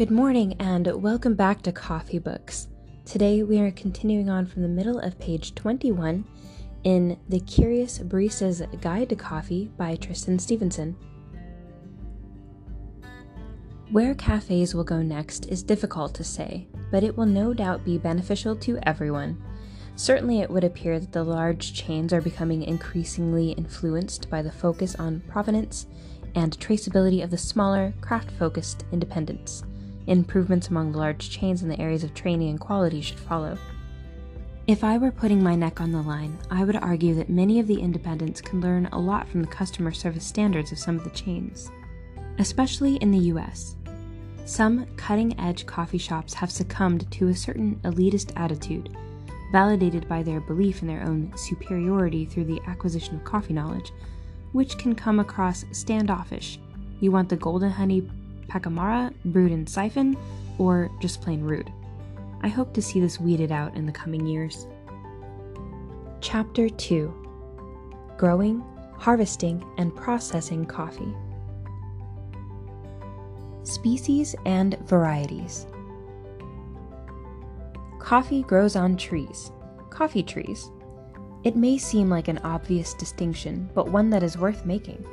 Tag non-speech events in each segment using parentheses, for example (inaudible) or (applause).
Good morning and welcome back to Coffee Books. Today we are continuing on from the middle of page 21 in The Curious Barista's Guide to Coffee by Tristan Stevenson. Where cafes will go next is difficult to say, but it will no doubt be beneficial to everyone. Certainly, it would appear that the large chains are becoming increasingly influenced by the focus on provenance and traceability of the smaller, craft focused independents. Improvements among the large chains in the areas of training and quality should follow. If I were putting my neck on the line, I would argue that many of the independents can learn a lot from the customer service standards of some of the chains, especially in the US. Some cutting edge coffee shops have succumbed to a certain elitist attitude, validated by their belief in their own superiority through the acquisition of coffee knowledge, which can come across standoffish. You want the golden honey Pacamara, brewed in siphon, or just plain rude. I hope to see this weeded out in the coming years. Chapter 2 Growing, Harvesting, and Processing Coffee. Species and Varieties Coffee grows on trees, coffee trees. It may seem like an obvious distinction, but one that is worth making.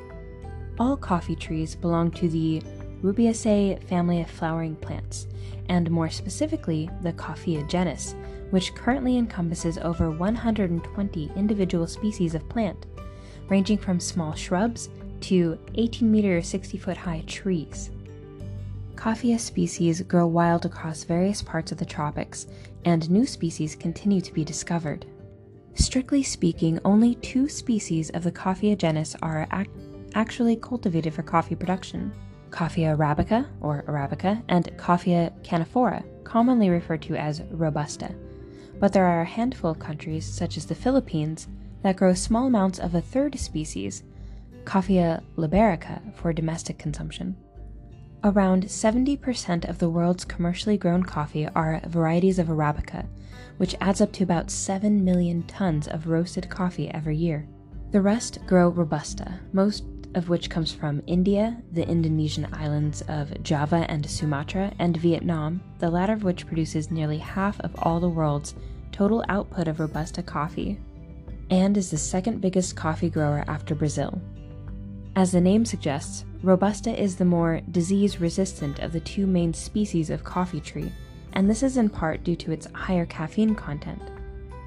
All coffee trees belong to the Rubiaceae family of flowering plants, and more specifically, the Coffea genus, which currently encompasses over 120 individual species of plant, ranging from small shrubs to 18 meter or 60 foot high trees. Coffea species grow wild across various parts of the tropics, and new species continue to be discovered. Strictly speaking, only two species of the Coffea genus are ac- actually cultivated for coffee production. Coffea arabica, or arabica, and Coffea canephora, commonly referred to as robusta. But there are a handful of countries, such as the Philippines, that grow small amounts of a third species, Coffea liberica, for domestic consumption. Around 70% of the world's commercially grown coffee are varieties of Arabica, which adds up to about 7 million tons of roasted coffee every year. The rest grow Robusta, most of which comes from India, the Indonesian islands of Java and Sumatra, and Vietnam, the latter of which produces nearly half of all the world's total output of Robusta coffee, and is the second biggest coffee grower after Brazil. As the name suggests, Robusta is the more disease resistant of the two main species of coffee tree, and this is in part due to its higher caffeine content,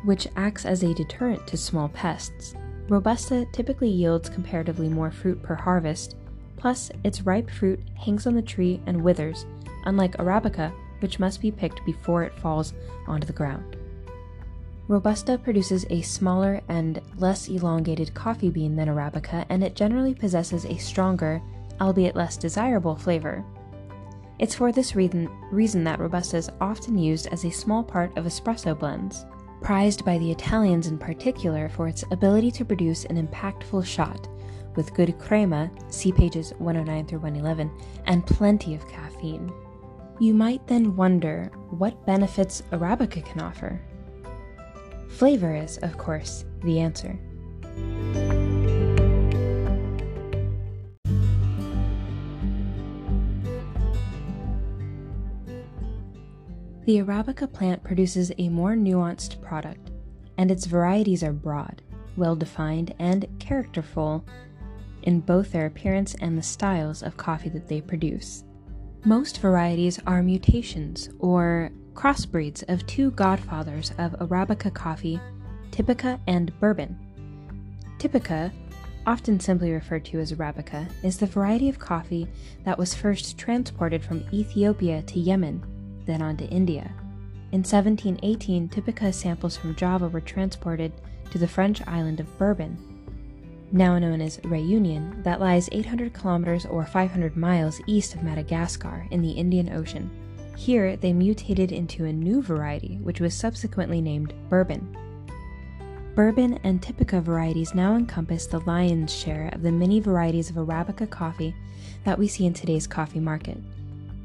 which acts as a deterrent to small pests. Robusta typically yields comparatively more fruit per harvest, plus, its ripe fruit hangs on the tree and withers, unlike Arabica, which must be picked before it falls onto the ground. Robusta produces a smaller and less elongated coffee bean than Arabica, and it generally possesses a stronger, albeit less desirable, flavor. It's for this reason, reason that Robusta is often used as a small part of espresso blends prized by the Italians in particular for its ability to produce an impactful shot with good crema, see pages 109 through 111, and plenty of caffeine. You might then wonder what benefits Arabica can offer. Flavor is, of course, the answer. The Arabica plant produces a more nuanced product, and its varieties are broad, well defined, and characterful in both their appearance and the styles of coffee that they produce. Most varieties are mutations or crossbreeds of two godfathers of Arabica coffee, Typica and Bourbon. Typica, often simply referred to as Arabica, is the variety of coffee that was first transported from Ethiopia to Yemen then on to India. In 1718, Typica samples from Java were transported to the French island of Bourbon, now known as Reunion, that lies 800 kilometers or 500 miles east of Madagascar in the Indian Ocean. Here, they mutated into a new variety, which was subsequently named Bourbon. Bourbon and Typica varieties now encompass the lion's share of the many varieties of Arabica coffee that we see in today's coffee market.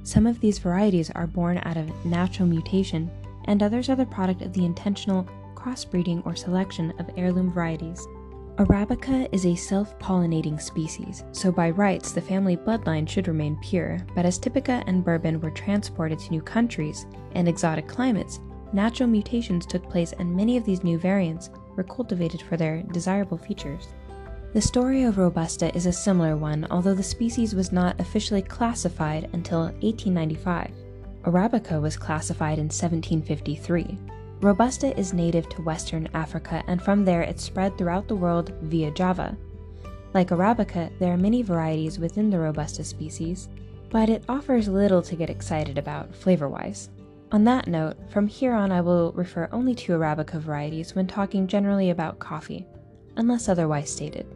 Some of these varieties are born out of natural mutation, and others are the product of the intentional crossbreeding or selection of heirloom varieties. Arabica is a self pollinating species, so by rights the family bloodline should remain pure, but as Typica and Bourbon were transported to new countries and exotic climates, natural mutations took place and many of these new variants were cultivated for their desirable features. The story of Robusta is a similar one, although the species was not officially classified until 1895. Arabica was classified in 1753. Robusta is native to Western Africa, and from there it spread throughout the world via Java. Like Arabica, there are many varieties within the Robusta species, but it offers little to get excited about flavor wise. On that note, from here on I will refer only to Arabica varieties when talking generally about coffee, unless otherwise stated.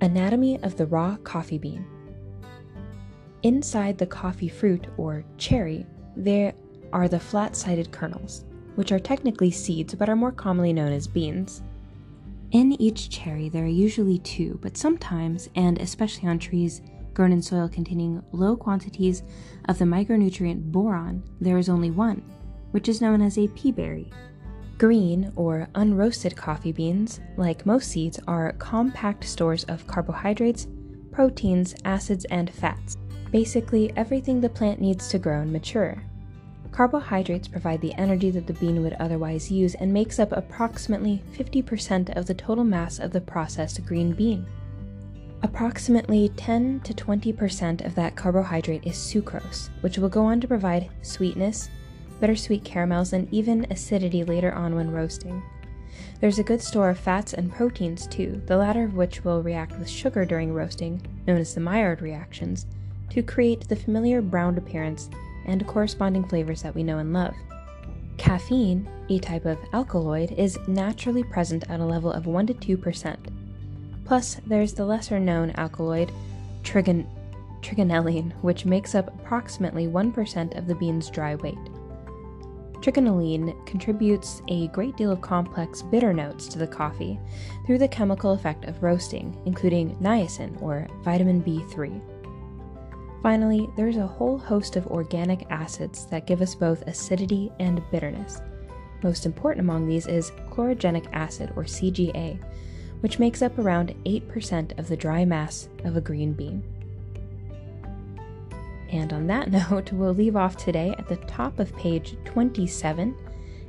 Anatomy of the raw coffee bean. Inside the coffee fruit, or cherry, there are the flat sided kernels, which are technically seeds but are more commonly known as beans. In each cherry, there are usually two, but sometimes, and especially on trees grown in soil containing low quantities of the micronutrient boron, there is only one, which is known as a pea berry. Green or unroasted coffee beans, like most seeds, are compact stores of carbohydrates, proteins, acids, and fats. Basically, everything the plant needs to grow and mature. Carbohydrates provide the energy that the bean would otherwise use and makes up approximately 50% of the total mass of the processed green bean. Approximately 10 to 20% of that carbohydrate is sucrose, which will go on to provide sweetness, bittersweet caramels, and even acidity later on when roasting. There's a good store of fats and proteins too, the latter of which will react with sugar during roasting, known as the Maillard reactions, to create the familiar browned appearance and corresponding flavors that we know and love. Caffeine, a type of alkaloid, is naturally present at a level of 1 to 2%. Plus, there's the lesser known alkaloid, trigon- trigonelline, which makes up approximately 1% of the bean's dry weight. Trigonelline contributes a great deal of complex bitter notes to the coffee through the chemical effect of roasting, including niacin or vitamin B3. Finally, there's a whole host of organic acids that give us both acidity and bitterness. Most important among these is chlorogenic acid, or CGA, which makes up around 8% of the dry mass of a green bean. And on that (laughs) note, we'll leave off today at the top of page 27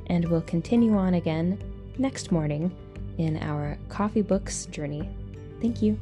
and we'll continue on again next morning in our coffee books journey. Thank you.